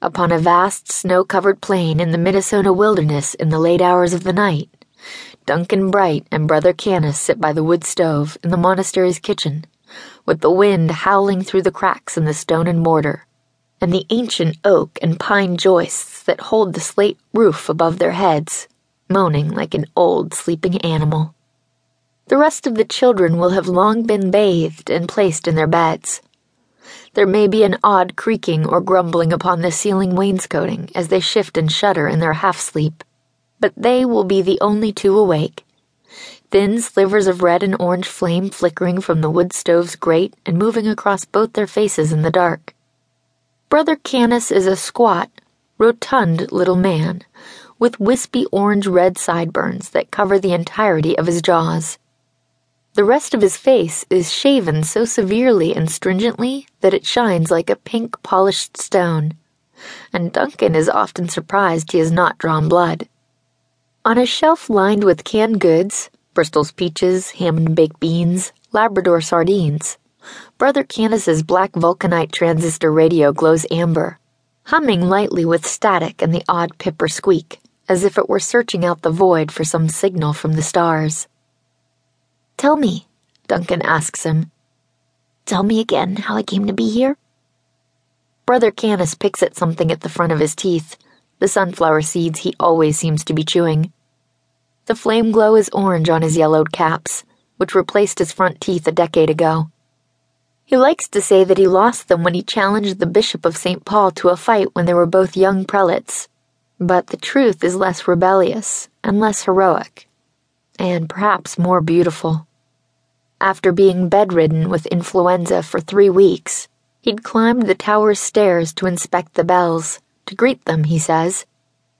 upon a vast snow covered plain in the Minnesota wilderness in the late hours of the night, Duncan Bright and Brother Canis sit by the wood stove in the monastery's kitchen, with the wind howling through the cracks in the stone and mortar, and the ancient oak and pine joists that hold the slate roof above their heads, moaning like an old sleeping animal. The rest of the children will have long been bathed and placed in their beds. There may be an odd creaking or grumbling upon the ceiling wainscoting as they shift and shudder in their half sleep but they will be the only two awake. Thin slivers of red and orange flame flickering from the wood stove's grate and moving across both their faces in the dark. Brother Canis is a squat, rotund little man with wispy orange red sideburns that cover the entirety of his jaws. The rest of his face is shaven so severely and stringently that it shines like a pink polished stone, and Duncan is often surprised he has not drawn blood. On a shelf lined with canned goods, Bristol's peaches, ham and baked beans, Labrador sardines, Brother Canis's black vulcanite transistor radio glows amber, humming lightly with static and the odd pipper squeak, as if it were searching out the void for some signal from the stars. Tell me, Duncan asks him. Tell me again how I came to be here. Brother Canis picks at something at the front of his teeth, the sunflower seeds he always seems to be chewing. The flame glow is orange on his yellowed caps, which replaced his front teeth a decade ago. He likes to say that he lost them when he challenged the Bishop of St. Paul to a fight when they were both young prelates, but the truth is less rebellious and less heroic, and perhaps more beautiful. After being bedridden with influenza for three weeks, he'd climbed the tower's stairs to inspect the bells, to greet them, he says.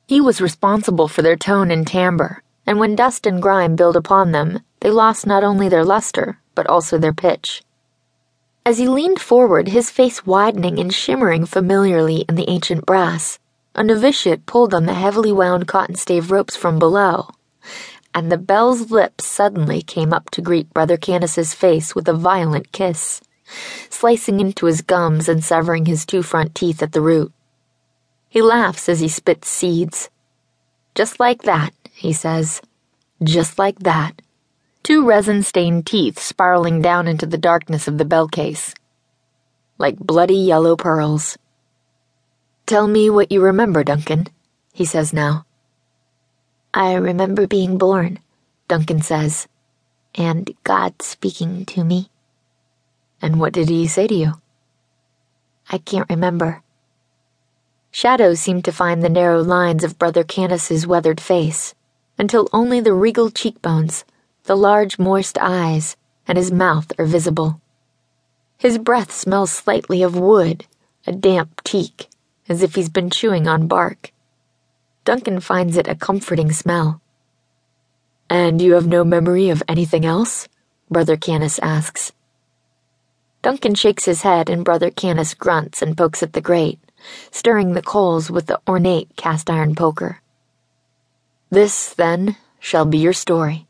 He was responsible for their tone and timbre and when dust and grime built upon them, they lost not only their luster, but also their pitch. As he leaned forward, his face widening and shimmering familiarly in the ancient brass, a novitiate pulled on the heavily wound cotton stave ropes from below, and the bell's lips suddenly came up to greet Brother Canis's face with a violent kiss, slicing into his gums and severing his two front teeth at the root. He laughs as he spits seeds. Just like that, he says. Just like that. Two resin stained teeth spiraling down into the darkness of the bell case. Like bloody yellow pearls. Tell me what you remember, Duncan, he says now. I remember being born, Duncan says, and God speaking to me. And what did he say to you? I can't remember. Shadows seem to find the narrow lines of Brother Canis's weathered face until only the regal cheekbones, the large moist eyes, and his mouth are visible. His breath smells slightly of wood, a damp teak, as if he's been chewing on bark. Duncan finds it a comforting smell. And you have no memory of anything else? Brother Canis asks. Duncan shakes his head and Brother Canis grunts and pokes at the grate, stirring the coals with the ornate cast iron poker. This, then, shall be your story.